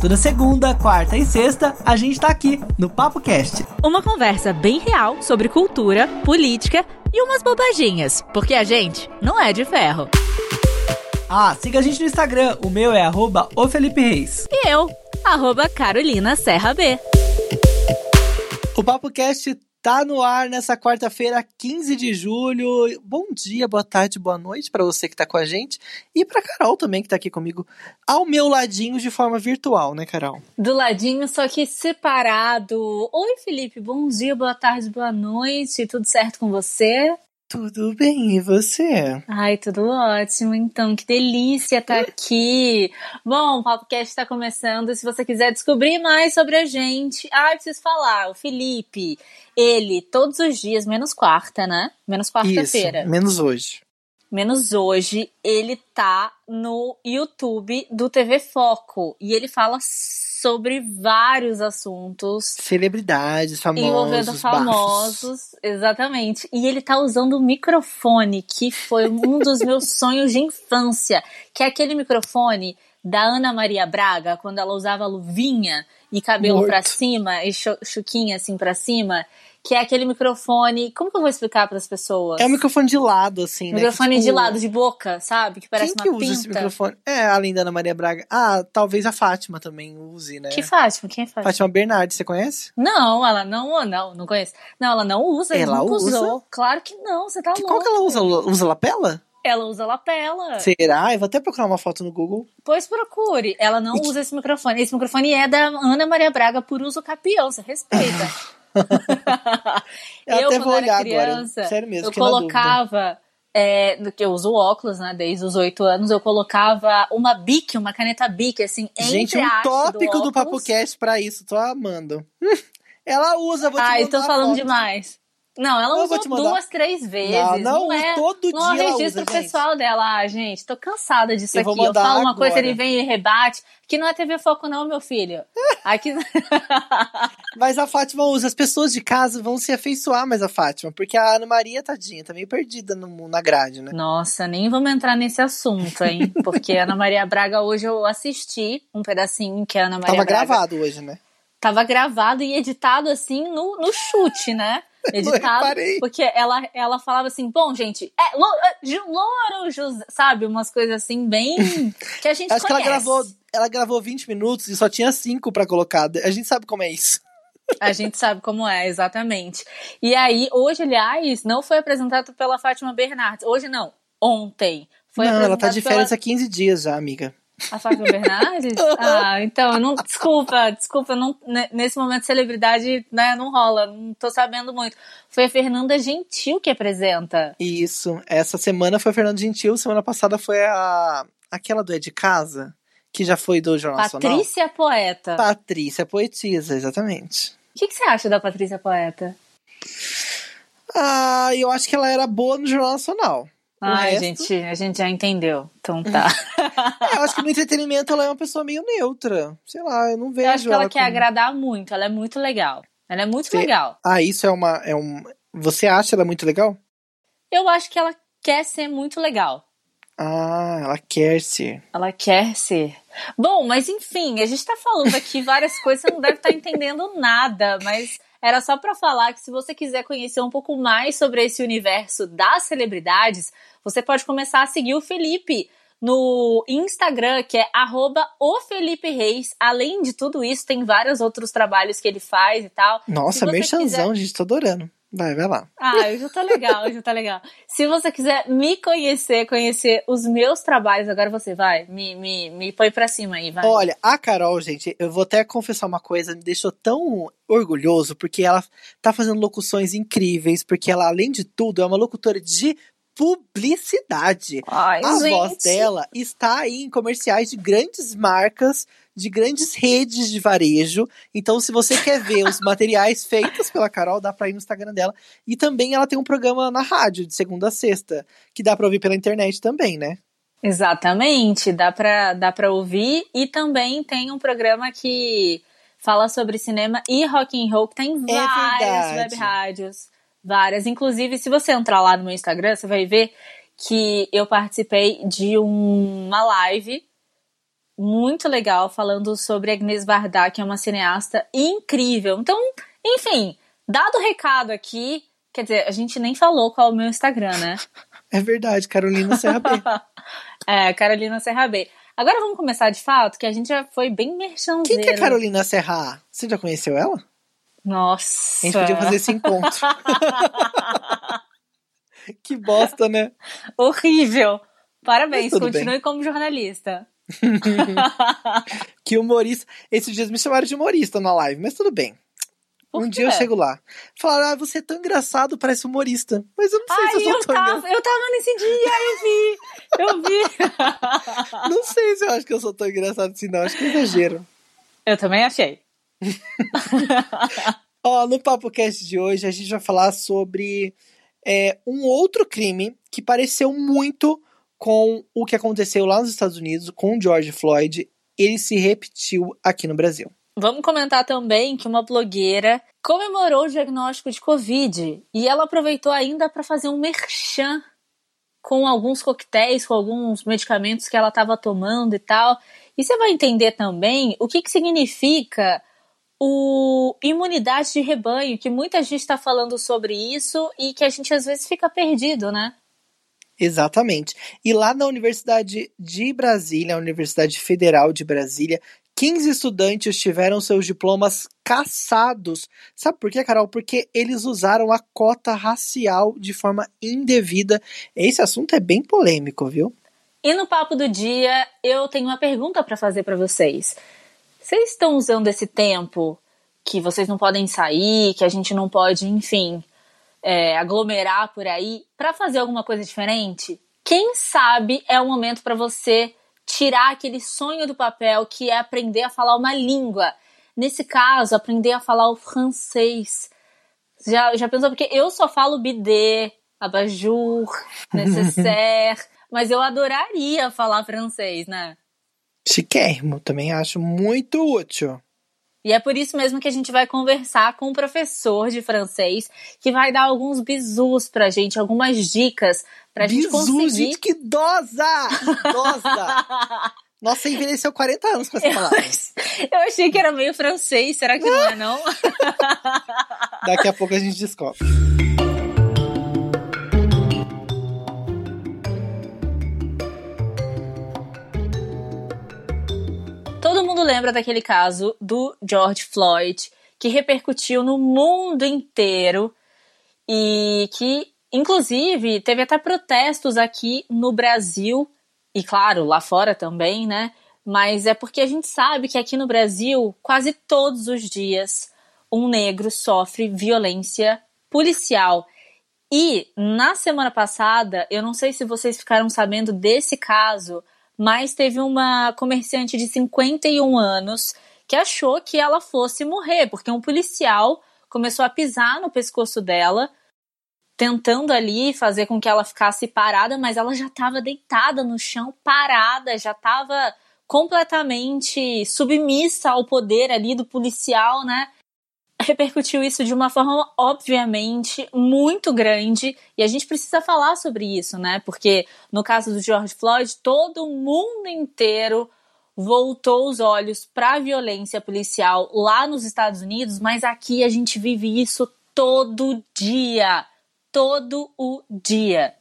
Toda segunda, quarta e sexta, a gente tá aqui no Papo Cast. Uma conversa bem real sobre cultura, política e umas bobaginhas, porque a gente não é de ferro. Ah, siga a gente no Instagram, o meu é arroba o Felipe Reis. E eu, arroba Carolina Serra B. O Papo Cast tá no ar nessa quarta-feira, 15 de julho. Bom dia, boa tarde, boa noite para você que tá com a gente e pra Carol também que tá aqui comigo ao meu ladinho de forma virtual, né, Carol? Do ladinho, só que separado. Oi, Felipe, bom dia, boa tarde, boa noite. Tudo certo com você? Tudo bem, e você? Ai, tudo ótimo, então, que delícia estar tá aqui. Bom, o PapoCast está começando, se você quiser descobrir mais sobre a gente, ah, preciso falar, o Felipe, ele, todos os dias, menos quarta, né? Menos quarta-feira. menos hoje. Menos hoje, ele tá no YouTube do TV Foco, e ele fala sobre vários assuntos. Celebridades, famosos. Envolvendo famosos, bafos. exatamente. E ele tá usando o microfone, que foi um dos meus sonhos de infância, que é aquele microfone da Ana Maria Braga, quando ela usava luvinha e cabelo para cima e chuquinha assim para cima que é aquele microfone. Como que eu vou explicar para as pessoas? É um microfone de lado, assim, né? Microfone que, tipo, de lado, de boca, sabe? Que parece quem que uma usa pinta. esse microfone? É, além da Ana Maria Braga. Ah, talvez a Fátima também use, né? Que Fátima? Quem é Fátima? Fátima Bernardes, você conhece? Não, ela não, não, não conhece. Não, ela não usa. Ela nunca usa? Usou. Claro que não, você tá que, louco. Qual que ela usa? Usa lapela? Ela usa lapela. Será? Eu vou até procurar uma foto no Google. Pois procure. Ela não usa esse microfone. Esse microfone é da Ana Maria Braga por uso capião, você respeita. eu, eu até vou olhar criança, agora. Sério mesmo, eu colocava. É, que eu uso óculos, né, desde os oito anos, eu colocava uma bic, uma caneta bic, assim, entre Gente, um tópico do, do PapoCast pra isso, tô amando. Ela usa, vou te Ai, tô falando foto. demais. Não, ela Não, usou duas, três vezes. Não, não, não é, todo não dia ela registro usa, pessoal dela. Ah, gente, tô cansada disso Eu aqui. Eu falo uma agora. coisa, ele vem e rebate. Que não é TV Foco, não, meu filho. Aqui. Mas a Fátima usa. As pessoas de casa vão se afeiçoar mais a Fátima, porque a Ana Maria, tadinha, tá meio perdida no, na grade, né? Nossa, nem vamos entrar nesse assunto, hein? Porque a Ana Maria Braga, hoje eu assisti um pedacinho que a Ana Maria Tava Braga... gravado hoje, né? Tava gravado e editado assim no, no chute, né? Editado. Porque ela, ela falava assim: bom, gente, é lo- é, louro, José", sabe? Umas coisas assim, bem. que a gente Acho que ela conhece. gravou, ela gravou 20 minutos e só tinha 5 pra colocar. A gente sabe como é isso. A gente sabe como é, exatamente. E aí, hoje, aliás, não foi apresentado pela Fátima Bernardes. Hoje não, ontem. Foi não, ela tá de pela- férias há 15 dias já, amiga. A Fátima Bernardes? ah, então, não, desculpa, desculpa, não, ne- nesse momento celebridade né, não rola, não tô sabendo muito. Foi a Fernanda Gentil que apresenta. Isso. Essa semana foi a Fernanda Gentil, semana passada foi a aquela do É de Casa, que já foi do Jornal Nacional. Patrícia Poeta. Patrícia Poetisa, exatamente. O que, que você acha da Patrícia Poeta? Ah, eu acho que ela era boa no Jornal Nacional. Ai, resto- gente, a gente já entendeu. Então tá. É, eu acho que no entretenimento ela é uma pessoa meio neutra. Sei lá, eu não vejo Eu acho que ela quer como- agradar muito, ela é muito legal. Ela é muito Sim. legal. Ah, isso é uma. É um... Você acha ela muito legal? Eu acho que ela quer ser muito legal. Ah, ela quer ser. Ela quer ser. Bom, mas enfim, a gente tá falando aqui várias coisas, você não deve estar entendendo nada, mas era só pra falar que se você quiser conhecer um pouco mais sobre esse universo das celebridades, você pode começar a seguir o Felipe no Instagram, que é arroba o Felipe Reis. Além de tudo isso, tem vários outros trabalhos que ele faz e tal. Nossa, merchanzão, quiser- gente, tô adorando. Vai, vai lá. Ah, já tá legal, já tá legal. Se você quiser me conhecer, conhecer os meus trabalhos, agora você vai, me, me, me põe pra cima aí, vai. Olha, a Carol, gente, eu vou até confessar uma coisa, me deixou tão orgulhoso, porque ela tá fazendo locuções incríveis, porque ela, além de tudo, é uma locutora de publicidade. Ai, A gente. voz dela está aí em comerciais de grandes marcas, de grandes redes de varejo. Então, se você quer ver os materiais feitos pela Carol, dá pra ir no Instagram dela. E também ela tem um programa na rádio, de segunda a sexta, que dá pra ouvir pela internet também, né? Exatamente, dá pra, dá pra ouvir. E também tem um programa que fala sobre cinema e rock and roll, que tem várias verdade. web rádios. Várias. Inclusive, se você entrar lá no meu Instagram, você vai ver que eu participei de uma live muito legal falando sobre Agnes Varda, que é uma cineasta incrível. Então, enfim, dado o recado aqui, quer dizer, a gente nem falou qual é o meu Instagram, né? É verdade, Carolina Serra B. é, Carolina Serra B. Agora vamos começar de fato, que a gente já foi bem merchanzeiro. Quem que é Carolina Serra? Você já conheceu ela? Nossa. A gente podia fazer esse encontro. que bosta, né? Horrível. Parabéns, continue bem. como jornalista. que humorista. Esses dias me chamaram de humorista na live, mas tudo bem. um dia eu chego lá. Falaram, ah, você é tão engraçado, parece humorista. Mas eu não sei Ai, se eu sou eu tão tava, engraçado. Eu tava nesse dia, eu vi. Eu vi. não sei se eu acho que eu sou tão engraçado assim, não. Acho que é exagero. Eu também achei. Ó, no Papo Cast de hoje, a gente vai falar sobre é, um outro crime que pareceu muito com o que aconteceu lá nos Estados Unidos com George Floyd. Ele se repetiu aqui no Brasil. Vamos comentar também que uma blogueira comemorou o diagnóstico de Covid e ela aproveitou ainda para fazer um merchan com alguns coquetéis, com alguns medicamentos que ela estava tomando e tal. E você vai entender também o que, que significa o imunidade de rebanho, que muita gente está falando sobre isso e que a gente às vezes fica perdido, né? Exatamente. E lá na Universidade de Brasília, a Universidade Federal de Brasília, 15 estudantes tiveram seus diplomas cassados. Sabe por quê, Carol? Porque eles usaram a cota racial de forma indevida. Esse assunto é bem polêmico, viu? E no papo do dia, eu tenho uma pergunta para fazer para vocês. Vocês estão usando esse tempo que vocês não podem sair, que a gente não pode, enfim, é, aglomerar por aí para fazer alguma coisa diferente? Quem sabe é o momento para você tirar aquele sonho do papel que é aprender a falar uma língua. Nesse caso, aprender a falar o francês. Já, já pensou? Porque eu só falo bidê, abajur, necessaire, mas eu adoraria falar francês, né? Chiquérrimo, também acho muito útil. E é por isso mesmo que a gente vai conversar com um professor de francês que vai dar alguns bisus pra gente, algumas dicas pra bisu, gente conseguir. gente, que idosa! Idosa! Nossa, envelheceu 40 anos com essa palavra. Eu achei que era meio francês, será que não é não? Daqui a pouco a gente descobre. Mundo lembra daquele caso do George Floyd, que repercutiu no mundo inteiro e que, inclusive, teve até protestos aqui no Brasil e, claro, lá fora também, né? Mas é porque a gente sabe que aqui no Brasil, quase todos os dias, um negro sofre violência policial. E na semana passada, eu não sei se vocês ficaram sabendo desse caso, mas teve uma comerciante de 51 anos que achou que ela fosse morrer, porque um policial começou a pisar no pescoço dela, tentando ali fazer com que ela ficasse parada, mas ela já estava deitada no chão, parada, já estava completamente submissa ao poder ali do policial, né? Repercutiu isso de uma forma, obviamente, muito grande. E a gente precisa falar sobre isso, né? Porque no caso do George Floyd, todo mundo inteiro voltou os olhos para a violência policial lá nos Estados Unidos, mas aqui a gente vive isso todo dia. Todo o dia.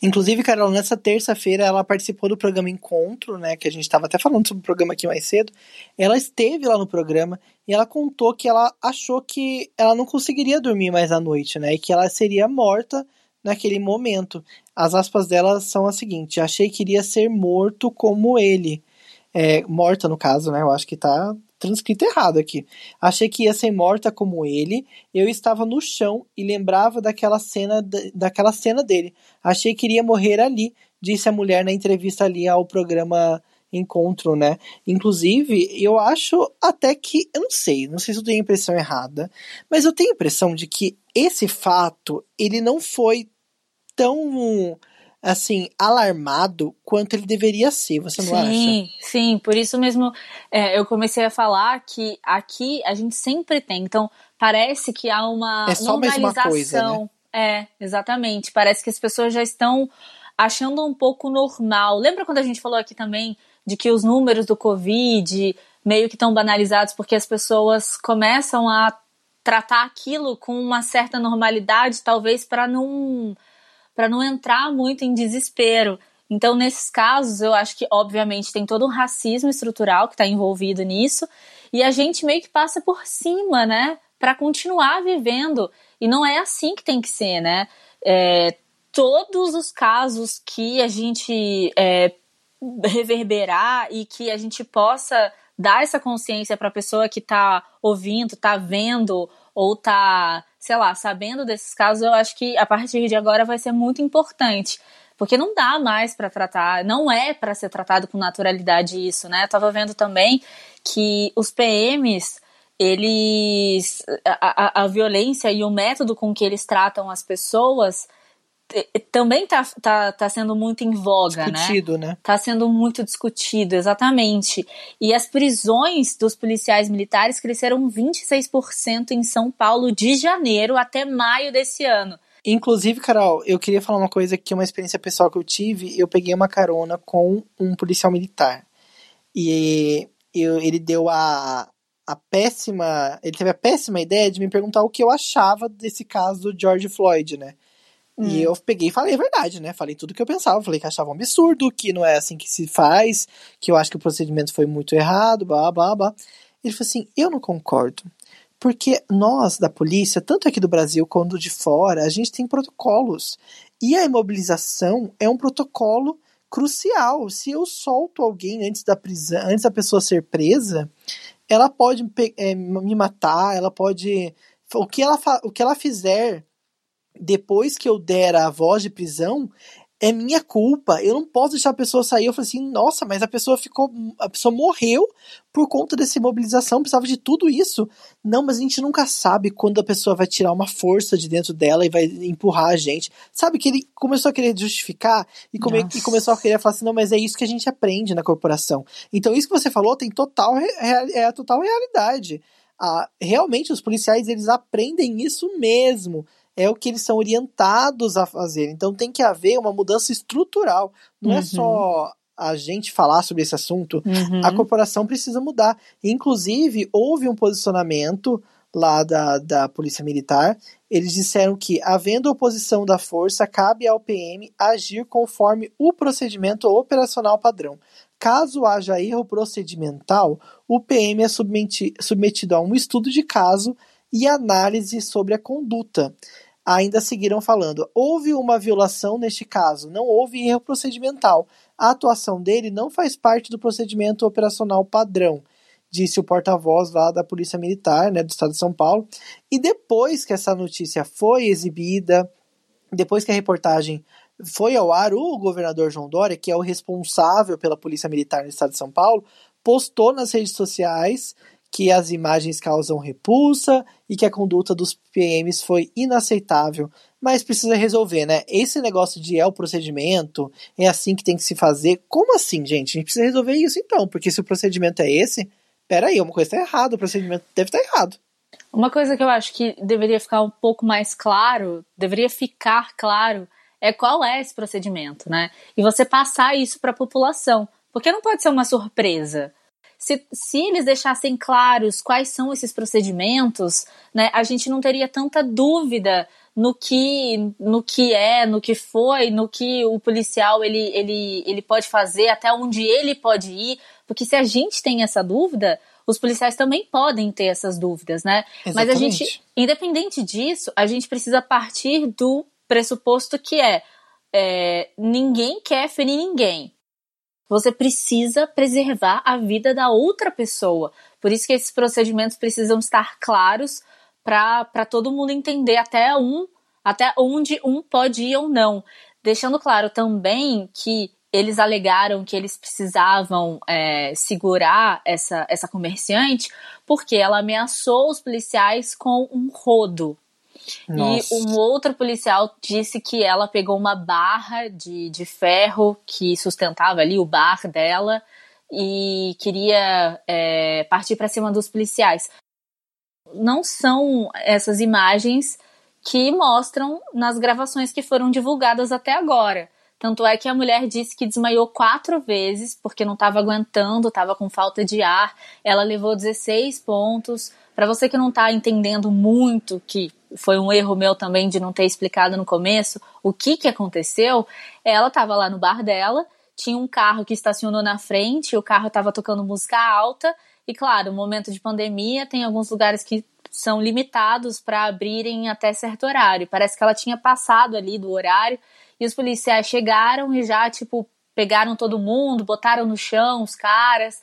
Inclusive, Carol, nessa terça-feira ela participou do programa Encontro, né? Que a gente estava até falando sobre o programa aqui mais cedo. Ela esteve lá no programa e ela contou que ela achou que ela não conseguiria dormir mais à noite, né? E que ela seria morta naquele momento. As aspas dela são as seguintes: achei que iria ser morto como ele. É, morta, no caso, né? Eu acho que tá transcrito errado aqui. Achei que ia ser morta como ele. Eu estava no chão e lembrava daquela cena, daquela cena dele. Achei que iria morrer ali, disse a mulher na entrevista ali ao programa Encontro, né? Inclusive, eu acho até que, eu não sei, não sei se eu tenho a impressão errada, mas eu tenho a impressão de que esse fato, ele não foi tão assim, alarmado quanto ele deveria ser, você não sim, acha? Sim, sim, por isso mesmo é, eu comecei a falar que aqui a gente sempre tem, então parece que há uma é só normalização. Mais coisa, né? É, exatamente, parece que as pessoas já estão achando um pouco normal. Lembra quando a gente falou aqui também de que os números do Covid meio que estão banalizados porque as pessoas começam a tratar aquilo com uma certa normalidade, talvez para não para não entrar muito em desespero. Então, nesses casos, eu acho que, obviamente, tem todo um racismo estrutural que está envolvido nisso, e a gente meio que passa por cima, né, para continuar vivendo. E não é assim que tem que ser, né? É, todos os casos que a gente é, reverberar e que a gente possa dar essa consciência para a pessoa que está ouvindo, está vendo ou está, sei lá, sabendo desses casos, eu acho que a partir de agora vai ser muito importante. Porque não dá mais para tratar, não é para ser tratado com naturalidade isso, né? Eu tava vendo também que os PMs, eles. A, a, a violência e o método com que eles tratam as pessoas também tá, tá, tá sendo muito em voga, né? discutido, né? né? Tá sendo muito discutido, exatamente. E as prisões dos policiais militares cresceram 26% em São Paulo de janeiro até maio desse ano. Inclusive, Carol, eu queria falar uma coisa que é uma experiência pessoal que eu tive. Eu peguei uma carona com um policial militar. E eu, ele deu a, a péssima. Ele teve a péssima ideia de me perguntar o que eu achava desse caso do George Floyd, né? Hum. E eu peguei e falei a verdade, né? Falei tudo o que eu pensava. Falei que achava um absurdo, que não é assim que se faz, que eu acho que o procedimento foi muito errado, blá, blá, blá. Ele falou assim: eu não concordo. Porque nós, da polícia, tanto aqui do Brasil quanto de fora, a gente tem protocolos. E a imobilização é um protocolo crucial. Se eu solto alguém antes da prisão, antes da pessoa ser presa, ela pode é, me matar, ela pode. O que ela, o que ela fizer depois que eu der a voz de prisão, é minha culpa. Eu não posso deixar a pessoa sair. Eu falei assim, nossa, mas a pessoa ficou. A pessoa morreu por conta dessa imobilização, precisava de tudo isso. Não, mas a gente nunca sabe quando a pessoa vai tirar uma força de dentro dela e vai empurrar a gente. Sabe que ele começou a querer justificar e, come, e começou a querer falar assim, não, mas é isso que a gente aprende na corporação. Então, isso que você falou tem total é a total realidade. Ah, realmente, os policiais eles aprendem isso mesmo é o que eles são orientados a fazer. Então tem que haver uma mudança estrutural. Não é uhum. é só a gente falar sobre esse assunto, uhum. a corporação precisa mudar. Inclusive, houve um posicionamento lá da, da Polícia Militar. Eles disseram que, havendo oposição da força, cabe ao PM agir conforme o procedimento operacional padrão. Caso haja erro procedimental, o PM é submetido a um estudo de caso e análise sobre a conduta ainda seguiram falando: houve uma violação neste caso, não houve erro procedimental. A atuação dele não faz parte do procedimento operacional padrão, disse o porta-voz lá da Polícia Militar, né, do Estado de São Paulo. E depois que essa notícia foi exibida, depois que a reportagem foi ao ar, o governador João Dória, que é o responsável pela Polícia Militar no Estado de São Paulo, postou nas redes sociais que as imagens causam repulsa e que a conduta dos PMs foi inaceitável, mas precisa resolver, né? Esse negócio de é o procedimento, é assim que tem que se fazer. Como assim, gente? A gente precisa resolver isso então, porque se o procedimento é esse, peraí, uma coisa está errada, o procedimento deve estar tá errado. Uma coisa que eu acho que deveria ficar um pouco mais claro, deveria ficar claro, é qual é esse procedimento, né? E você passar isso para a população, porque não pode ser uma surpresa se, se eles deixassem claros quais são esses procedimentos, né, a gente não teria tanta dúvida no que, no que é, no que foi, no que o policial ele, ele, ele pode fazer, até onde ele pode ir, porque se a gente tem essa dúvida, os policiais também podem ter essas dúvidas, né? Exatamente. Mas a gente, independente disso, a gente precisa partir do pressuposto que é, é ninguém quer ferir ninguém. Você precisa preservar a vida da outra pessoa. Por isso que esses procedimentos precisam estar claros para todo mundo entender até um até onde um pode ir ou não. Deixando claro também que eles alegaram que eles precisavam é, segurar essa, essa comerciante porque ela ameaçou os policiais com um rodo. Nossa. E um outro policial disse que ela pegou uma barra de, de ferro que sustentava ali o bar dela e queria é, partir para cima dos policiais. Não são essas imagens que mostram nas gravações que foram divulgadas até agora. Tanto é que a mulher disse que desmaiou quatro vezes porque não estava aguentando, estava com falta de ar. Ela levou 16 pontos. Para você que não está entendendo muito, que foi um erro meu também de não ter explicado no começo o que, que aconteceu, ela estava lá no bar dela, tinha um carro que estacionou na frente, o carro estava tocando música alta. E claro, momento de pandemia, tem alguns lugares que são limitados para abrirem até certo horário. Parece que ela tinha passado ali do horário e os policiais chegaram e já, tipo, pegaram todo mundo, botaram no chão os caras.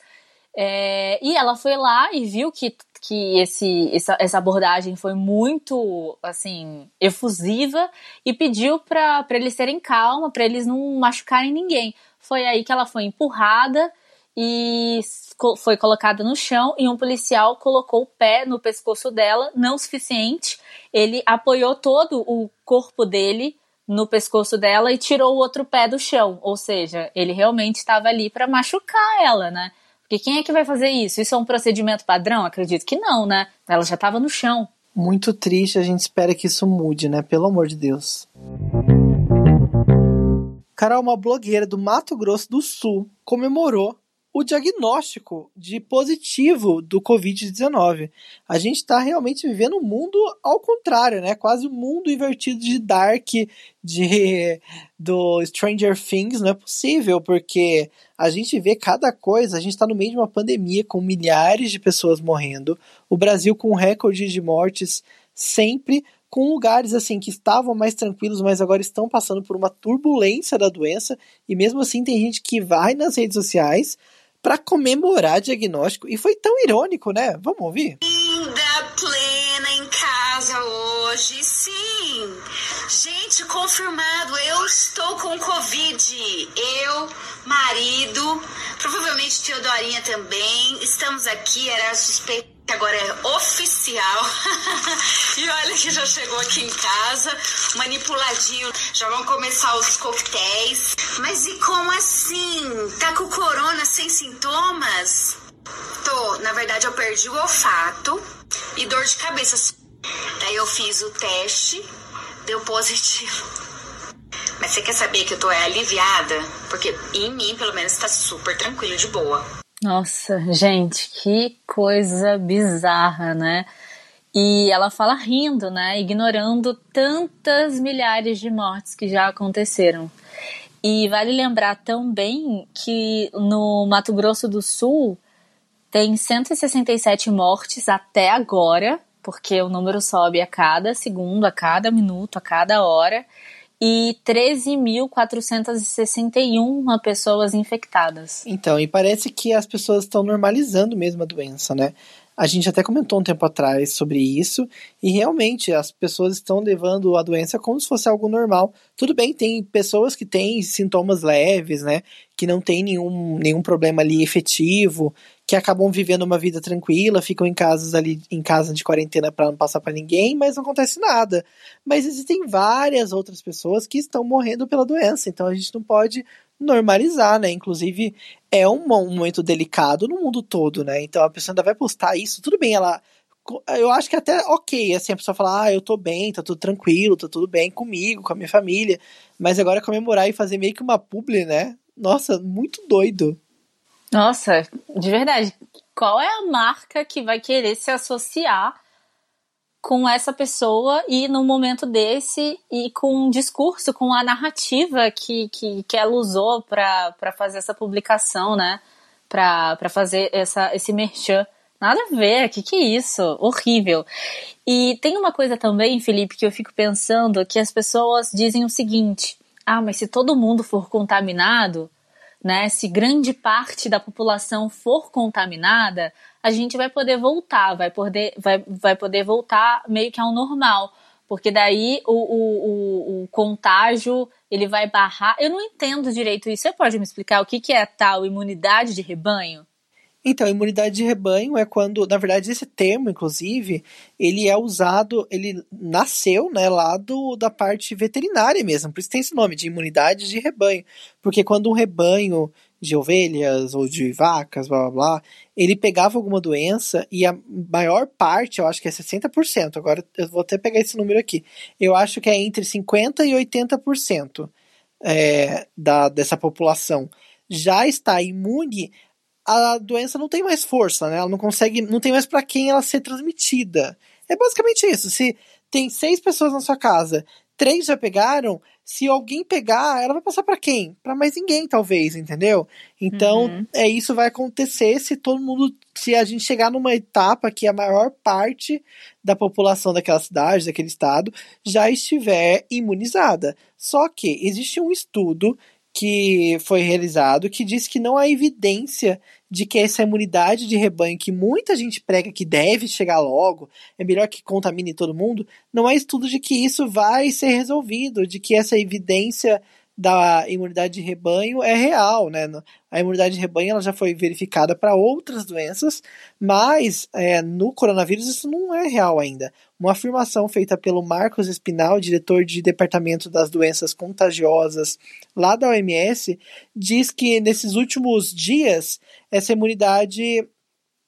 É, e ela foi lá e viu que, que esse, essa, essa abordagem foi muito, assim, efusiva e pediu para eles terem calma, para eles não machucarem ninguém. Foi aí que ela foi empurrada e foi colocada no chão e um policial colocou o pé no pescoço dela, não o suficiente. Ele apoiou todo o corpo dele no pescoço dela e tirou o outro pé do chão. Ou seja, ele realmente estava ali para machucar ela, né? Porque quem é que vai fazer isso? Isso é um procedimento padrão? Acredito que não, né? Ela já estava no chão. Muito triste, a gente espera que isso mude, né? Pelo amor de Deus. Carol, uma blogueira do Mato Grosso do Sul, comemorou o diagnóstico de positivo do Covid-19. A gente está realmente vivendo um mundo ao contrário, né? Quase um mundo invertido de Dark, de do Stranger Things. Não é possível, porque a gente vê cada coisa. A gente está no meio de uma pandemia com milhares de pessoas morrendo. O Brasil com recorde de mortes sempre com lugares assim que estavam mais tranquilos, mas agora estão passando por uma turbulência da doença, e mesmo assim tem gente que vai nas redes sociais para comemorar diagnóstico. E foi tão irônico, né? Vamos ouvir? Linda, plena em casa hoje, sim. Gente, confirmado, eu estou com Covid. Eu, marido, provavelmente Teodorinha também. Estamos aqui, era suspeito que agora é oficial. e olha que já chegou aqui em casa, manipuladinho. Já vão começar os coquetéis. Mas e como assim? Tá com corona sem sintomas? Tô, na verdade eu perdi o olfato e dor de cabeça. Daí eu fiz o teste, deu positivo. Mas você quer saber que eu tô é, aliviada? Porque em mim, pelo menos, tá super tranquilo, de boa. Nossa, gente, que coisa bizarra, né? E ela fala rindo, né? Ignorando tantas milhares de mortes que já aconteceram. E vale lembrar também que no Mato Grosso do Sul tem 167 mortes até agora, porque o número sobe a cada segundo, a cada minuto, a cada hora e 13.461 pessoas infectadas. Então, e parece que as pessoas estão normalizando mesmo a doença, né? A gente até comentou um tempo atrás sobre isso, e realmente as pessoas estão levando a doença como se fosse algo normal. Tudo bem, tem pessoas que têm sintomas leves, né? Que não tem nenhum, nenhum problema ali efetivo, que acabam vivendo uma vida tranquila, ficam em casas ali, em casa de quarentena para não passar para ninguém, mas não acontece nada. Mas existem várias outras pessoas que estão morrendo pela doença, então a gente não pode normalizar, né? Inclusive, é um momento delicado no mundo todo, né? Então a pessoa ainda vai postar isso, tudo bem, ela. Eu acho que até ok, assim, a pessoa falar, ah, eu tô bem, tá tudo tranquilo, tá tudo bem comigo, com a minha família. Mas agora comemorar e fazer meio que uma publi, né? Nossa, muito doido. Nossa, de verdade. Qual é a marca que vai querer se associar com essa pessoa e no momento desse e com um discurso, com a narrativa que, que, que ela usou para fazer essa publicação, né? Para fazer essa, esse merchan. Nada a ver, que que é isso? Horrível. E tem uma coisa também, Felipe, que eu fico pensando que as pessoas dizem o seguinte: ah, mas se todo mundo for contaminado, né? Se grande parte da população for contaminada, a gente vai poder voltar, vai poder, vai, vai poder voltar meio que ao normal. Porque daí o, o, o, o contágio ele vai barrar. Eu não entendo direito isso. Você pode me explicar o que, que é tal imunidade de rebanho? Então, imunidade de rebanho é quando, na verdade, esse termo, inclusive, ele é usado, ele nasceu, né, lá do, da parte veterinária mesmo, por isso tem esse nome de imunidade de rebanho, porque quando um rebanho de ovelhas ou de vacas, blá blá blá, ele pegava alguma doença e a maior parte, eu acho que é 60%, agora eu vou até pegar esse número aqui, eu acho que é entre 50% e 80%. é, da, dessa população já está imune, a doença não tem mais força, né? Ela não consegue, não tem mais para quem ela ser transmitida. É basicamente isso. Se tem seis pessoas na sua casa, três já pegaram, se alguém pegar, ela vai passar para quem? Para mais ninguém, talvez, entendeu? Então, uhum. é isso vai acontecer se todo mundo, se a gente chegar numa etapa que a maior parte da população daquela cidade, daquele estado, já estiver imunizada. Só que existe um estudo que foi realizado que diz que não há evidência de que essa imunidade de rebanho que muita gente prega que deve chegar logo, é melhor que contamine todo mundo, não há estudo de que isso vai ser resolvido, de que essa evidência da imunidade de rebanho é real, né? A imunidade de rebanho ela já foi verificada para outras doenças, mas é, no coronavírus isso não é real ainda. Uma afirmação feita pelo Marcos Espinal, diretor de Departamento das Doenças Contagiosas lá da OMS, diz que nesses últimos dias essa imunidade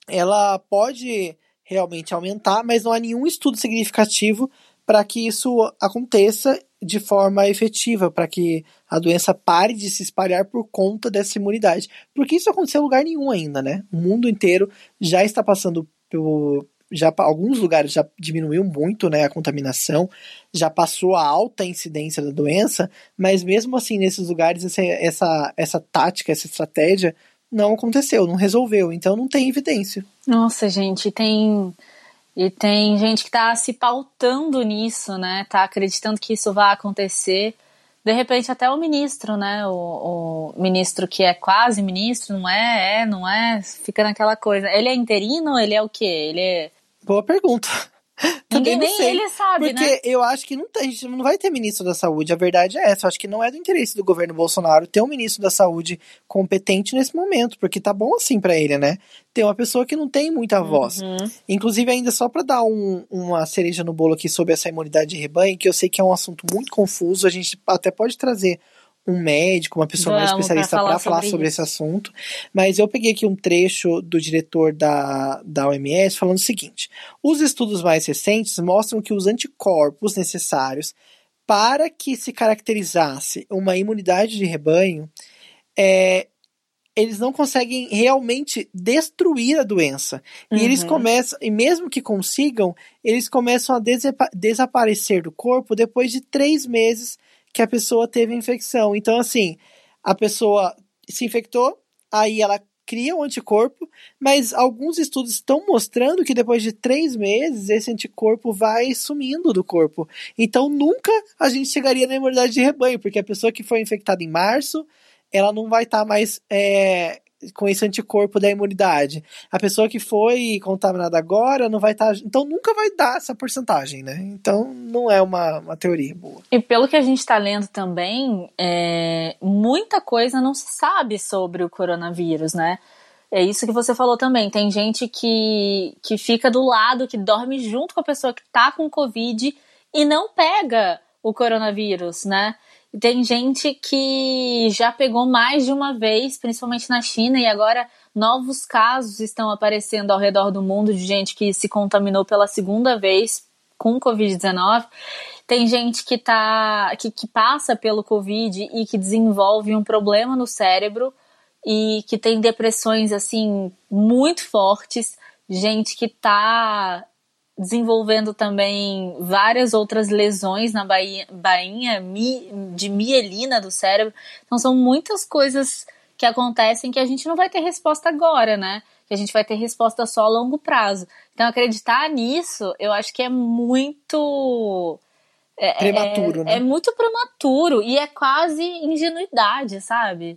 ela pode realmente aumentar, mas não há nenhum estudo significativo para que isso aconteça de forma efetiva, para que a doença pare de se espalhar por conta dessa imunidade. Porque isso aconteceu em lugar nenhum ainda, né? O mundo inteiro já está passando por. Já, alguns lugares já diminuiu muito né, a contaminação, já passou a alta incidência da doença, mas mesmo assim, nesses lugares, essa, essa, essa tática, essa estratégia não aconteceu, não resolveu, então não tem evidência. Nossa, gente, tem e tem gente que está se pautando nisso, né? Tá acreditando que isso vai acontecer. De repente até o ministro, né? O, o ministro que é quase ministro, não é? É, não é? Fica naquela coisa. Ele é interino? Ele é o quê? Ele é. Boa pergunta. Também nem ele sabe, porque né? eu acho que não tem, a gente não vai ter ministro da saúde. A verdade é essa. Eu acho que não é do interesse do governo Bolsonaro ter um ministro da saúde competente nesse momento, porque tá bom assim para ele, né? Ter uma pessoa que não tem muita voz. Uhum. Inclusive, ainda só para dar um, uma cereja no bolo aqui sobre essa imunidade de rebanho, que eu sei que é um assunto muito confuso, a gente até pode trazer um médico, uma pessoa Vamos, mais especialista para falar, falar, sobre, esse assunto. Mas eu peguei aqui um trecho do diretor da, da OMS falando o seguinte: os estudos mais recentes mostram que os anticorpos necessários para que se caracterizasse uma imunidade de rebanho, é, eles não conseguem realmente destruir a doença. Uhum. E eles começam, e mesmo que consigam, eles começam a desaparecer do corpo depois de três meses que a pessoa teve infecção. Então, assim, a pessoa se infectou, aí ela cria um anticorpo, mas alguns estudos estão mostrando que depois de três meses esse anticorpo vai sumindo do corpo. Então nunca a gente chegaria na imunidade de rebanho, porque a pessoa que foi infectada em março, ela não vai estar tá mais é, com esse anticorpo da imunidade. A pessoa que foi contaminada agora não vai estar. Tá, então nunca vai dar essa porcentagem, né? Então não é uma, uma teoria boa. E pelo que a gente está lendo também, é, muita coisa não se sabe sobre o coronavírus, né? É isso que você falou também. Tem gente que, que fica do lado, que dorme junto com a pessoa que tá com Covid e não pega o coronavírus, né? Tem gente que já pegou mais de uma vez, principalmente na China, e agora novos casos estão aparecendo ao redor do mundo de gente que se contaminou pela segunda vez com Covid-19. Tem gente que, tá, que, que passa pelo Covid e que desenvolve um problema no cérebro e que tem depressões assim muito fortes, gente que tá desenvolvendo também várias outras lesões na bainha, bainha de mielina do cérebro. Então são muitas coisas que acontecem que a gente não vai ter resposta agora, né? Que a gente vai ter resposta só a longo prazo. Então acreditar nisso, eu acho que é muito é, prematuro, é, né? É muito prematuro e é quase ingenuidade, sabe?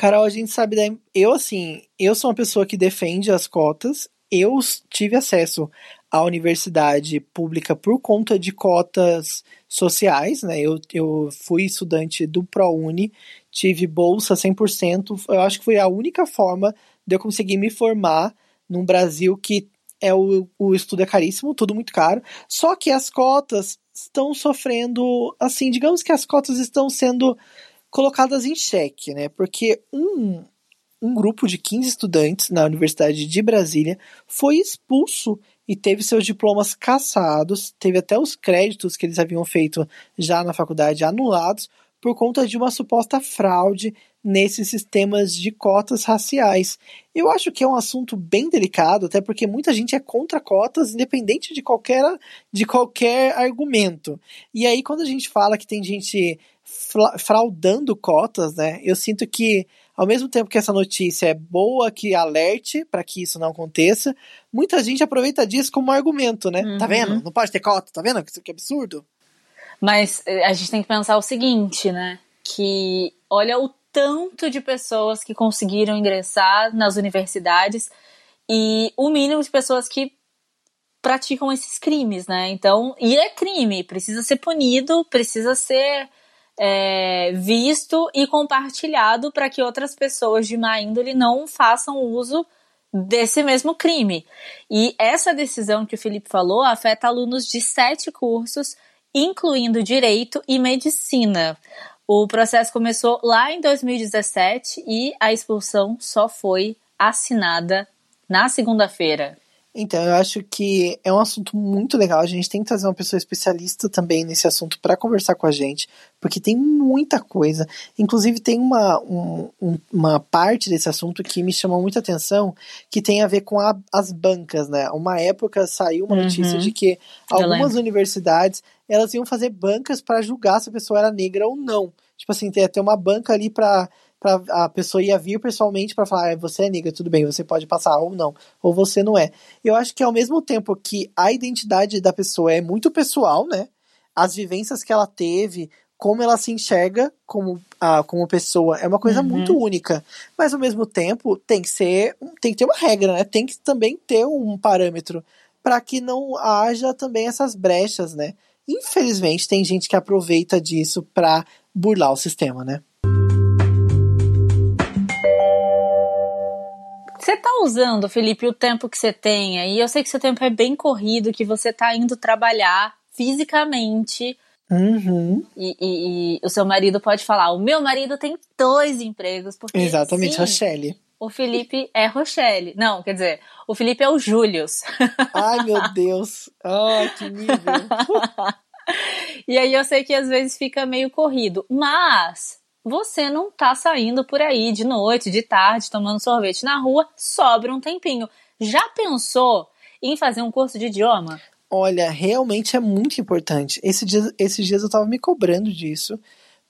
Carol, a gente sabe da. Eu, assim, eu sou uma pessoa que defende as cotas. Eu tive acesso à universidade pública por conta de cotas sociais, né? Eu, eu fui estudante do ProUni, tive bolsa 100%. Eu acho que foi a única forma de eu conseguir me formar num Brasil que é o, o estudo é caríssimo, tudo muito caro. Só que as cotas estão sofrendo, assim, digamos que as cotas estão sendo colocadas em xeque, né? Porque um, um grupo de 15 estudantes na Universidade de Brasília foi expulso e teve seus diplomas cassados, teve até os créditos que eles haviam feito já na faculdade anulados por conta de uma suposta fraude nesses sistemas de cotas raciais. Eu acho que é um assunto bem delicado, até porque muita gente é contra cotas, independente de qualquer, de qualquer argumento. E aí, quando a gente fala que tem gente fraudando cotas, né, eu sinto que, ao mesmo tempo que essa notícia é boa, que alerte para que isso não aconteça, muita gente aproveita disso como argumento, né? Tá uhum. Tá vendo? Não pode ter cota, tá vendo? Que absurdo. Mas eh, a gente tem que pensar o seguinte, né? Que olha o tanto de pessoas que conseguiram ingressar nas universidades e o mínimo de pessoas que praticam esses crimes, né? Então, e é crime, precisa ser punido, precisa ser é, visto e compartilhado para que outras pessoas de má índole não façam uso desse mesmo crime. E essa decisão que o Felipe falou afeta alunos de sete cursos, incluindo direito e medicina. O processo começou lá em 2017 e a expulsão só foi assinada na segunda-feira. Então, eu acho que é um assunto muito legal. A gente tem que trazer uma pessoa especialista também nesse assunto para conversar com a gente, porque tem muita coisa. Inclusive, tem uma, um, uma parte desse assunto que me chamou muita atenção, que tem a ver com a, as bancas, né? Uma época saiu uma notícia uhum. de que algumas universidades elas iam fazer bancas para julgar se a pessoa era negra ou não. Tipo assim, ter, ter uma banca ali para pra a pessoa ia vir pessoalmente para falar, ah, você é negra, tudo bem, você pode passar ou não, ou você não é. Eu acho que ao mesmo tempo que a identidade da pessoa é muito pessoal, né? As vivências que ela teve, como ela se enxerga como, ah, como pessoa, é uma coisa uhum. muito única. Mas ao mesmo tempo, tem que ser, tem que ter uma regra, né? Tem que também ter um parâmetro para que não haja também essas brechas, né? Infelizmente, tem gente que aproveita disso para burlar o sistema, né? Você tá usando, Felipe, o tempo que você tem aí? Eu sei que seu tempo é bem corrido, que você tá indo trabalhar fisicamente. Uhum. E, e, e, o seu marido pode falar: o meu marido tem dois empregos. Porque, Exatamente, sim, Rochelle. O Felipe é Rochelle. Não, quer dizer, o Felipe é o Július. Ai, meu Deus. Ai, que nível. e aí eu sei que às vezes fica meio corrido, mas você não tá saindo por aí de noite, de tarde, tomando sorvete na rua, sobra um tempinho. Já pensou em fazer um curso de idioma? Olha, realmente é muito importante. Esse dia, esses dias eu tava me cobrando disso,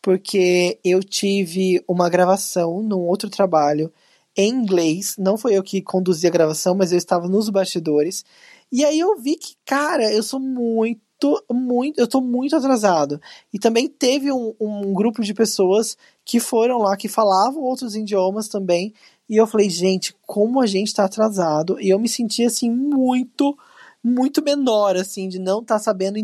porque eu tive uma gravação num outro trabalho em inglês. Não foi eu que conduzi a gravação, mas eu estava nos bastidores. E aí eu vi que, cara, eu sou muito muito, eu tô muito atrasado. E também teve um, um grupo de pessoas que foram lá, que falavam outros idiomas também. E eu falei, gente, como a gente tá atrasado. E eu me senti, assim, muito, muito menor, assim, de não estar tá sabendo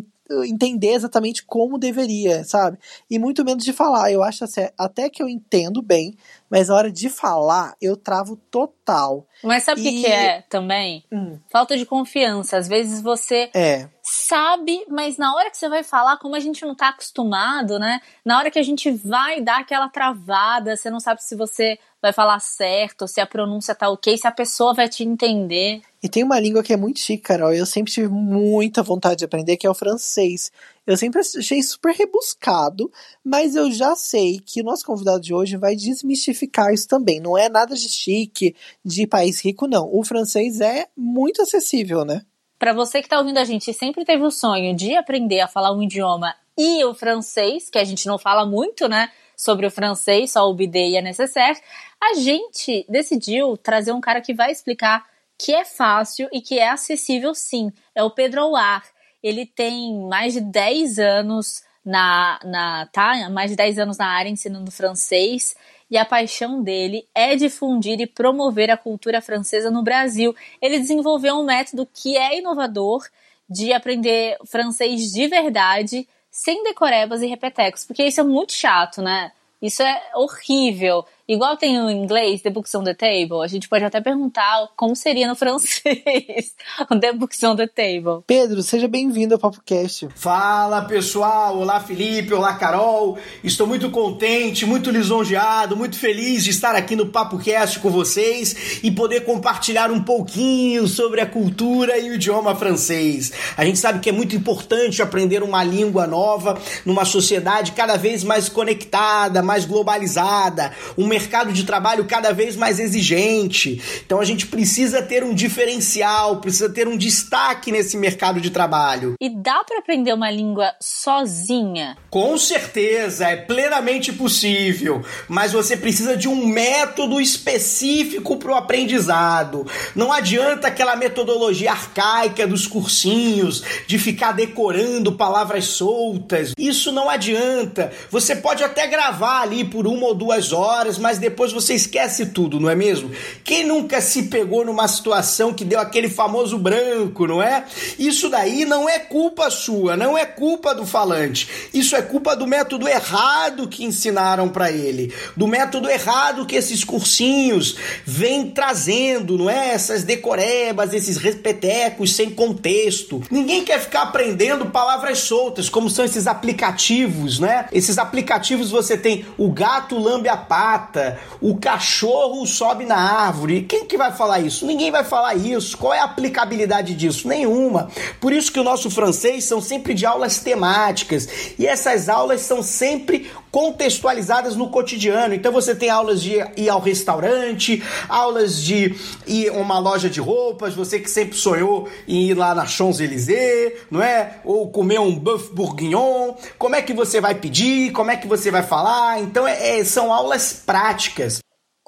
entender exatamente como deveria, sabe? E muito menos de falar. Eu acho assim, até que eu entendo bem, mas na hora de falar, eu travo total. Mas sabe o e... que, é também? Hum. Falta de confiança. Às vezes você é. sabe, mas na hora que você vai falar, como a gente não tá acostumado, né? Na hora que a gente vai dar aquela travada, você não sabe se você vai falar certo, se a pronúncia tá ok, se a pessoa vai te entender. E tem uma língua que é muito chique, Carol. Eu sempre tive muita vontade de aprender, que é o francês. Eu sempre achei super rebuscado, mas eu já sei que o nosso convidado de hoje vai desmistificar isso também. Não é nada de chique, de país rico, não. O francês é muito acessível, né? Para você que tá ouvindo a gente sempre teve o sonho de aprender a falar um idioma e o francês, que a gente não fala muito, né? Sobre o francês, só o bidê e a necessaire, a gente decidiu trazer um cara que vai explicar que é fácil e que é acessível sim. É o Pedro Aouar. Ele tem mais de 10 anos na, na tá, mais de 10 anos na área ensinando francês e a paixão dele é difundir e promover a cultura francesa no Brasil. Ele desenvolveu um método que é inovador de aprender francês de verdade, sem decorebas e repetecos, porque isso é muito chato, né? Isso é horrível. Igual tem o inglês, The Books on the Table, a gente pode até perguntar como seria no francês o The Books on the Table. Pedro, seja bem-vindo ao PapoCast. Fala pessoal, olá Felipe, olá Carol. Estou muito contente, muito lisonjeado, muito feliz de estar aqui no PapoCast com vocês e poder compartilhar um pouquinho sobre a cultura e o idioma francês. A gente sabe que é muito importante aprender uma língua nova numa sociedade cada vez mais conectada, mais globalizada, um mercado de trabalho cada vez mais exigente. Então a gente precisa ter um diferencial, precisa ter um destaque nesse mercado de trabalho. E dá para aprender uma língua sozinha? Com certeza, é plenamente possível, mas você precisa de um método específico para o aprendizado. Não adianta aquela metodologia arcaica dos cursinhos, de ficar decorando palavras soltas. Isso não adianta. Você pode até gravar ali por uma ou duas horas, mas depois você esquece tudo, não é mesmo? Quem nunca se pegou numa situação que deu aquele famoso branco, não é? Isso daí não é culpa sua, não é culpa do falante. Isso é culpa do método errado que ensinaram para ele, do método errado que esses cursinhos vêm trazendo, não é? Essas decorebas, esses repetecos sem contexto. Ninguém quer ficar aprendendo palavras soltas, como são esses aplicativos, né? Esses aplicativos você tem o gato lambe a pata, o cachorro sobe na árvore. Quem que vai falar isso? Ninguém vai falar isso. Qual é a aplicabilidade disso? Nenhuma. Por isso que o nosso francês são sempre de aulas temáticas e essas aulas são sempre contextualizadas no cotidiano. Então você tem aulas de ir ao restaurante, aulas de ir a uma loja de roupas, você que sempre sonhou em ir lá na Champs-Élysées, não é? Ou comer um bœuf bourguignon. Como é que você vai pedir? Como é que você vai falar? Então é, é, são aulas práticas.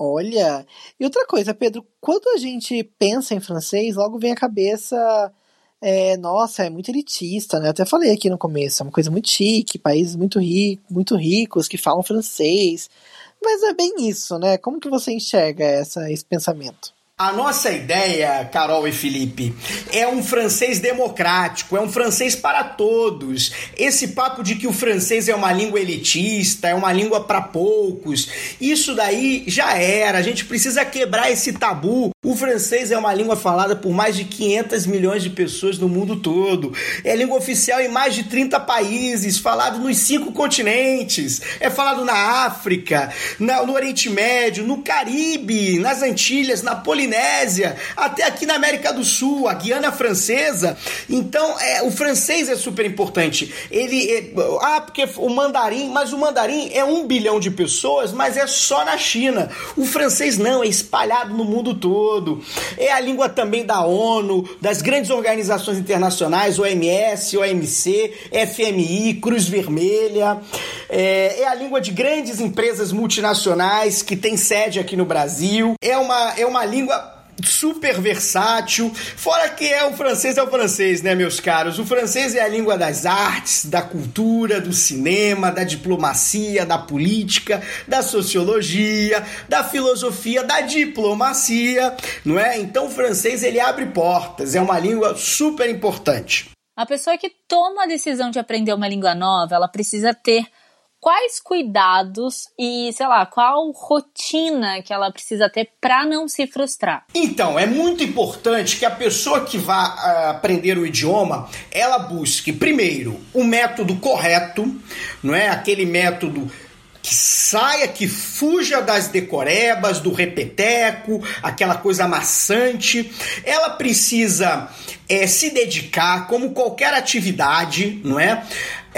Olha, e outra coisa, Pedro, quando a gente pensa em francês, logo vem à cabeça é, nossa, é muito elitista, né? Eu até falei aqui no começo, é uma coisa muito chique, países muito, ri muito ricos que falam francês. Mas é bem isso, né? Como que você enxerga essa, esse pensamento? A nossa ideia, Carol e Felipe, é um francês democrático, é um francês para todos. Esse papo de que o francês é uma língua elitista, é uma língua para poucos, isso daí já era. A gente precisa quebrar esse tabu. O francês é uma língua falada por mais de 500 milhões de pessoas no mundo todo. É língua oficial em mais de 30 países, falado nos cinco continentes. É falado na África, no Oriente Médio, no Caribe, nas Antilhas, na Polinésia Polinésia, até aqui na América do Sul, a Guiana Francesa. Então, é, o francês é super importante. Ele. É, ah, porque o mandarim, mas o mandarim é um bilhão de pessoas, mas é só na China. O francês não, é espalhado no mundo todo. É a língua também da ONU, das grandes organizações internacionais, OMS, OMC, FMI, Cruz Vermelha. É, é a língua de grandes empresas multinacionais que tem sede aqui no Brasil. É uma, é uma língua super versátil. Fora que é o francês é o francês, né, meus caros? O francês é a língua das artes, da cultura, do cinema, da diplomacia, da política, da sociologia, da filosofia, da diplomacia, não é? Então o francês ele abre portas, é uma língua super importante. A pessoa que toma a decisão de aprender uma língua nova, ela precisa ter quais cuidados e, sei lá, qual rotina que ela precisa ter para não se frustrar? Então, é muito importante que a pessoa que vá uh, aprender o idioma, ela busque primeiro o método correto, não é aquele método que saia, que fuja das decorebas, do repeteco, aquela coisa amassante. Ela precisa é, se dedicar, como qualquer atividade, não é?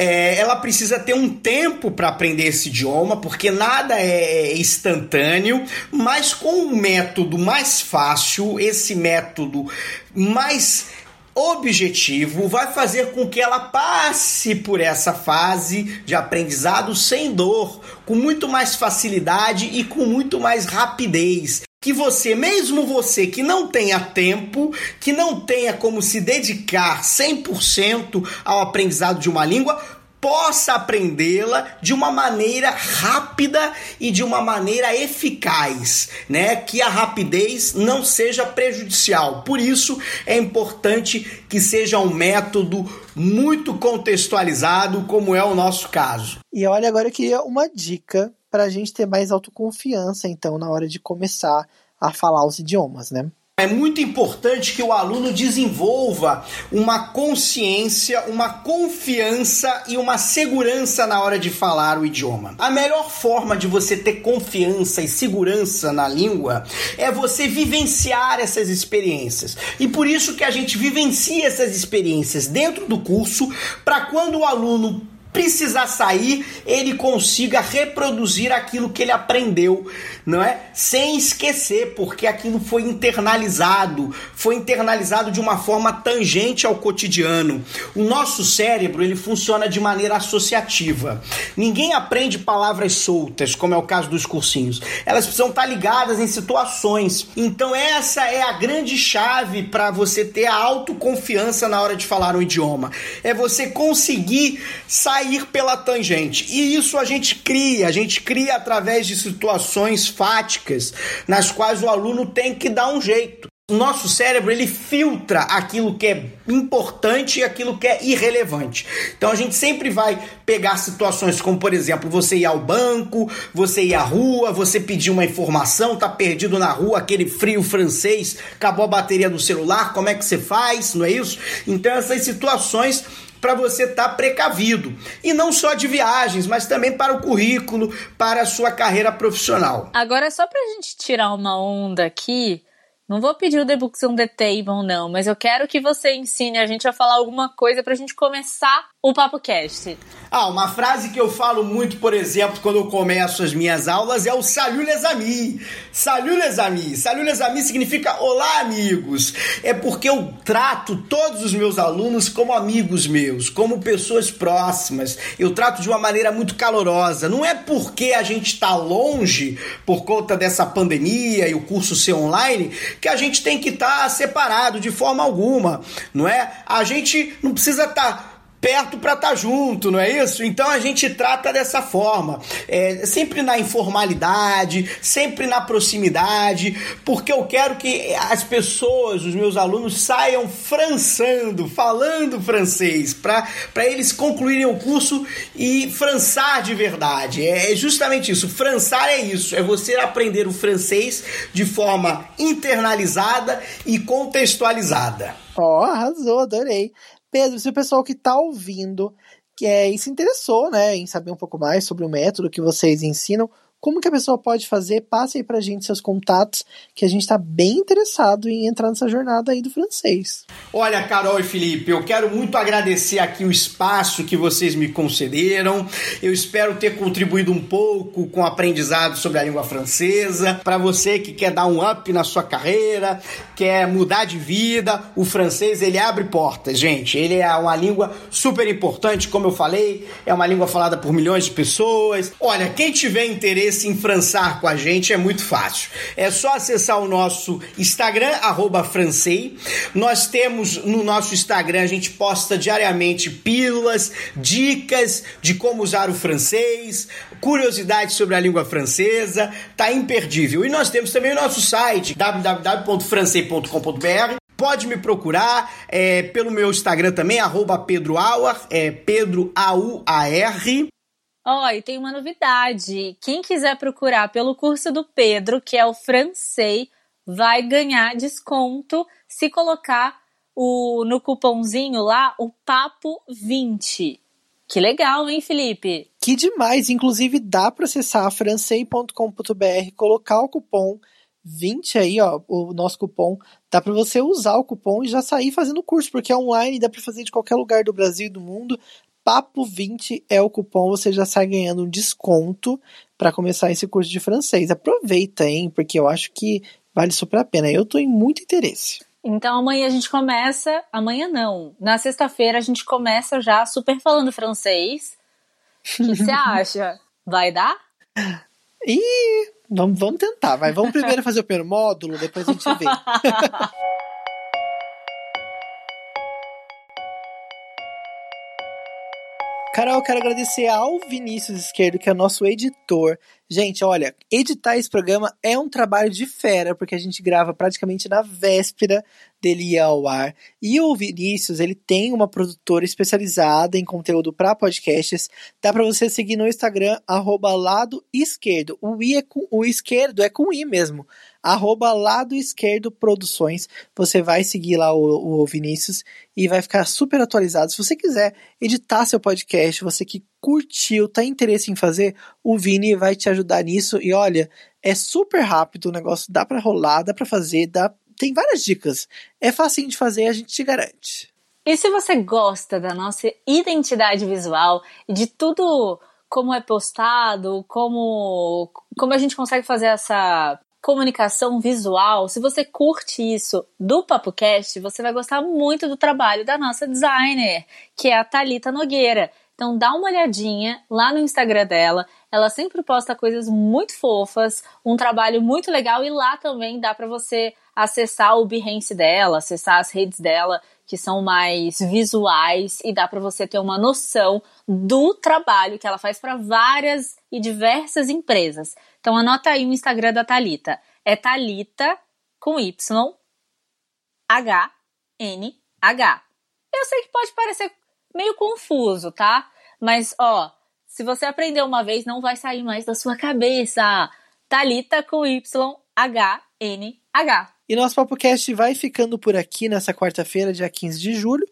É ela precisa ter um tempo para aprender esse idioma, porque nada é instantâneo, mas com um método mais fácil, esse método mais objetivo vai fazer com que ela passe por essa fase de aprendizado sem dor, com muito mais facilidade e com muito mais rapidez. Que você, mesmo você que não tenha tempo, que não tenha como se dedicar 100% ao aprendizado de uma língua, possa aprendê-la de uma maneira rápida e de uma maneira eficaz, né? Que a rapidez não seja prejudicial. Por isso é importante que seja um método muito contextualizado, como é o nosso caso. E olha, agora eu queria uma dica para a gente ter mais autoconfiança, então, na hora de começar a falar os idiomas, né? É muito importante que o aluno desenvolva uma consciência, uma confiança e uma segurança na hora de falar o idioma. A melhor forma de você ter confiança e segurança na língua é você vivenciar essas experiências. E por isso que a gente vivencia essas experiências dentro do curso para quando o aluno precisar sair, ele consiga reproduzir aquilo que ele aprendeu, não é? Sem esquecer, porque aquilo foi internalizado, foi internalizado de uma forma tangente ao cotidiano. O nosso cérebro, ele funciona de maneira associativa. Ninguém aprende palavras soltas, como é o caso dos cursinhos. Elas precisam estar ligadas em situações. Então essa é a grande chave para você ter a autoconfiança na hora de falar um idioma. É você conseguir sair sair pela tangente. E isso a gente cria, a gente cria através de situações fáticas nas quais o aluno tem que dar um jeito. Nosso cérebro ele filtra aquilo que é importante e aquilo que é irrelevante. Então a gente sempre vai pegar situações como, por exemplo, você ir ao banco, você ir à rua, você pedir uma informação, tá perdido na rua, aquele frio francês, acabou a bateria do celular, como é que você faz? Não é isso? Então essas situações para você estar tá precavido. E não só de viagens, mas também para o currículo, para a sua carreira profissional. Agora, só para a gente tirar uma onda aqui, não vou pedir o The Books on the Table, não, mas eu quero que você ensine a gente a falar alguma coisa para a gente começar o Papo Cast. Ah, uma frase que eu falo muito, por exemplo, quando eu começo as minhas aulas é o Salut les amis. Salut les amis. Salut les amis significa olá, amigos. É porque eu trato todos os meus alunos como amigos meus, como pessoas próximas. Eu trato de uma maneira muito calorosa. Não é porque a gente está longe por conta dessa pandemia e o curso ser online que a gente tem que estar tá separado de forma alguma, não é? A gente não precisa estar tá perto para estar tá junto, não é isso? Então a gente trata dessa forma, é, sempre na informalidade, sempre na proximidade, porque eu quero que as pessoas, os meus alunos, saiam françando, falando francês, para eles concluírem o curso e françar de verdade. É, é justamente isso. Françar é isso, é você aprender o francês de forma internalizada e contextualizada. Ó, oh, arrasou, adorei. Pedro, se o pessoal que está ouvindo que é, e se interessou né, em saber um pouco mais sobre o método que vocês ensinam, como que a pessoa pode fazer? Passe aí pra gente seus contatos, que a gente tá bem interessado em entrar nessa jornada aí do francês. Olha, Carol e Felipe, eu quero muito agradecer aqui o espaço que vocês me concederam. Eu espero ter contribuído um pouco com o aprendizado sobre a língua francesa. Para você que quer dar um up na sua carreira, quer mudar de vida, o francês ele abre portas, gente. Ele é uma língua super importante, como eu falei, é uma língua falada por milhões de pessoas. Olha, quem tiver interesse se enfrançar com a gente é muito fácil. É só acessar o nosso Instagram, arroba francei. Nós temos no nosso Instagram, a gente posta diariamente pílulas, dicas de como usar o francês, curiosidades sobre a língua francesa, tá imperdível. E nós temos também o nosso site, www.francei.com.br, pode me procurar é, pelo meu Instagram também, arroba Pedro Auar, é Pedro A-U-A-R. Ó, oh, e tem uma novidade. Quem quiser procurar pelo curso do Pedro, que é o francês, vai ganhar desconto se colocar o no cupomzinho lá o papo 20. Que legal, hein, Felipe? Que demais! Inclusive dá para acessar francei.com.br, colocar o cupom 20 aí, ó, o nosso cupom, dá para você usar o cupom e já sair fazendo o curso, porque é online, dá para fazer de qualquer lugar do Brasil e do mundo. Papo20 é o cupom, você já sai ganhando um desconto para começar esse curso de francês. Aproveita, hein? Porque eu acho que vale super a pena. Eu tô em muito interesse. Então amanhã a gente começa. Amanhã não. Na sexta-feira a gente começa já super falando francês. O que você acha? Vai dar? Ih, vamos, vamos tentar. Vai. Vamos primeiro fazer o primeiro módulo, depois a gente vê. Carol, eu quero agradecer ao Vinícius Esquerdo, que é nosso editor. Gente, olha, editar esse programa é um trabalho de fera, porque a gente grava praticamente na véspera dele ir ao ar. E o Vinícius, ele tem uma produtora especializada em conteúdo para podcasts. Dá para você seguir no Instagram, arroba lado esquerdo. O, I é com, o esquerdo é com I mesmo. Arroba lado esquerdo produções. Você vai seguir lá o, o Vinícius e vai ficar super atualizado. Se você quiser editar seu podcast, você que curtiu, tá interesse em fazer, o Vini vai te ajudar nisso. E olha, é super rápido o negócio, dá para rolar, dá para fazer, dá tem várias dicas. É facinho de fazer, a gente te garante. E se você gosta da nossa identidade visual e de tudo como é postado, como como a gente consegue fazer essa comunicação visual, se você curte isso do PapoCast, você vai gostar muito do trabalho da nossa designer, que é a Talita Nogueira. Então dá uma olhadinha lá no Instagram dela. Ela sempre posta coisas muito fofas, um trabalho muito legal e lá também dá para você acessar o Behance dela, acessar as redes dela que são mais visuais e dá para você ter uma noção do trabalho que ela faz para várias e diversas empresas. Então anota aí o Instagram da Talita. É Talita com Y H N H. Eu sei que pode parecer meio confuso, tá? Mas, ó, se você aprender uma vez, não vai sair mais da sua cabeça. Talita com Y, H, N, H. E nosso PapoCast vai ficando por aqui nessa quarta-feira, dia 15 de julho.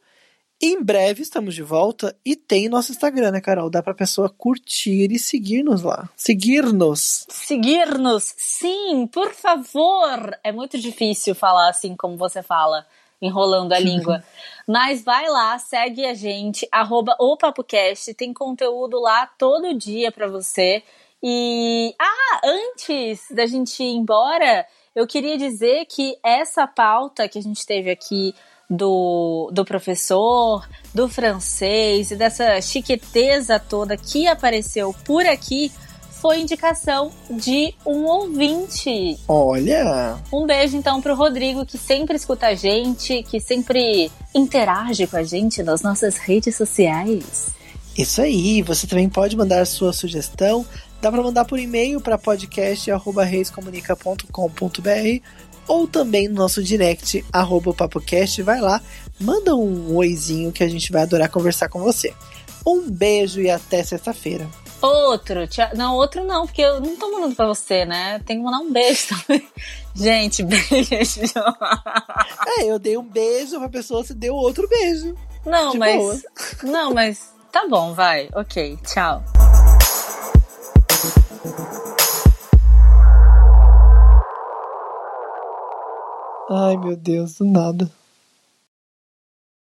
Em breve estamos de volta e tem nosso Instagram, né, Carol? Dá pra pessoa curtir e seguir-nos lá. Seguir-nos. Seguir-nos, sim, por favor. É muito difícil falar assim como você fala enrolando a língua. Mas vai lá, segue a gente, arroba o PapoCast, tem conteúdo lá todo dia para você. E, ah, antes da gente ir embora, eu queria dizer que essa pauta que a gente teve aqui do, do professor, do francês e dessa chiqueteza toda que apareceu por aqui foi indicação de um ouvinte. Olha! Um beijo então pro Rodrigo, que sempre escuta a gente, que sempre interage com a gente nas nossas redes sociais. Isso aí, você também pode mandar sua sugestão. Dá para mandar por e-mail para podcast@reiscomunica.com.br ou também no nosso direct arroba papocast, vai lá, manda um oizinho que a gente vai adorar conversar com você. Um beijo e até sexta-feira. Outro, tia... não, outro não, porque eu não tô mandando pra você, né? Tem que mandar um beijo também. Gente, beijo. É, eu dei um beijo pra pessoa, você deu outro beijo. Não, De mas. Boa. Não, mas. Tá bom, vai. Ok, tchau. Ai, meu Deus, do nada.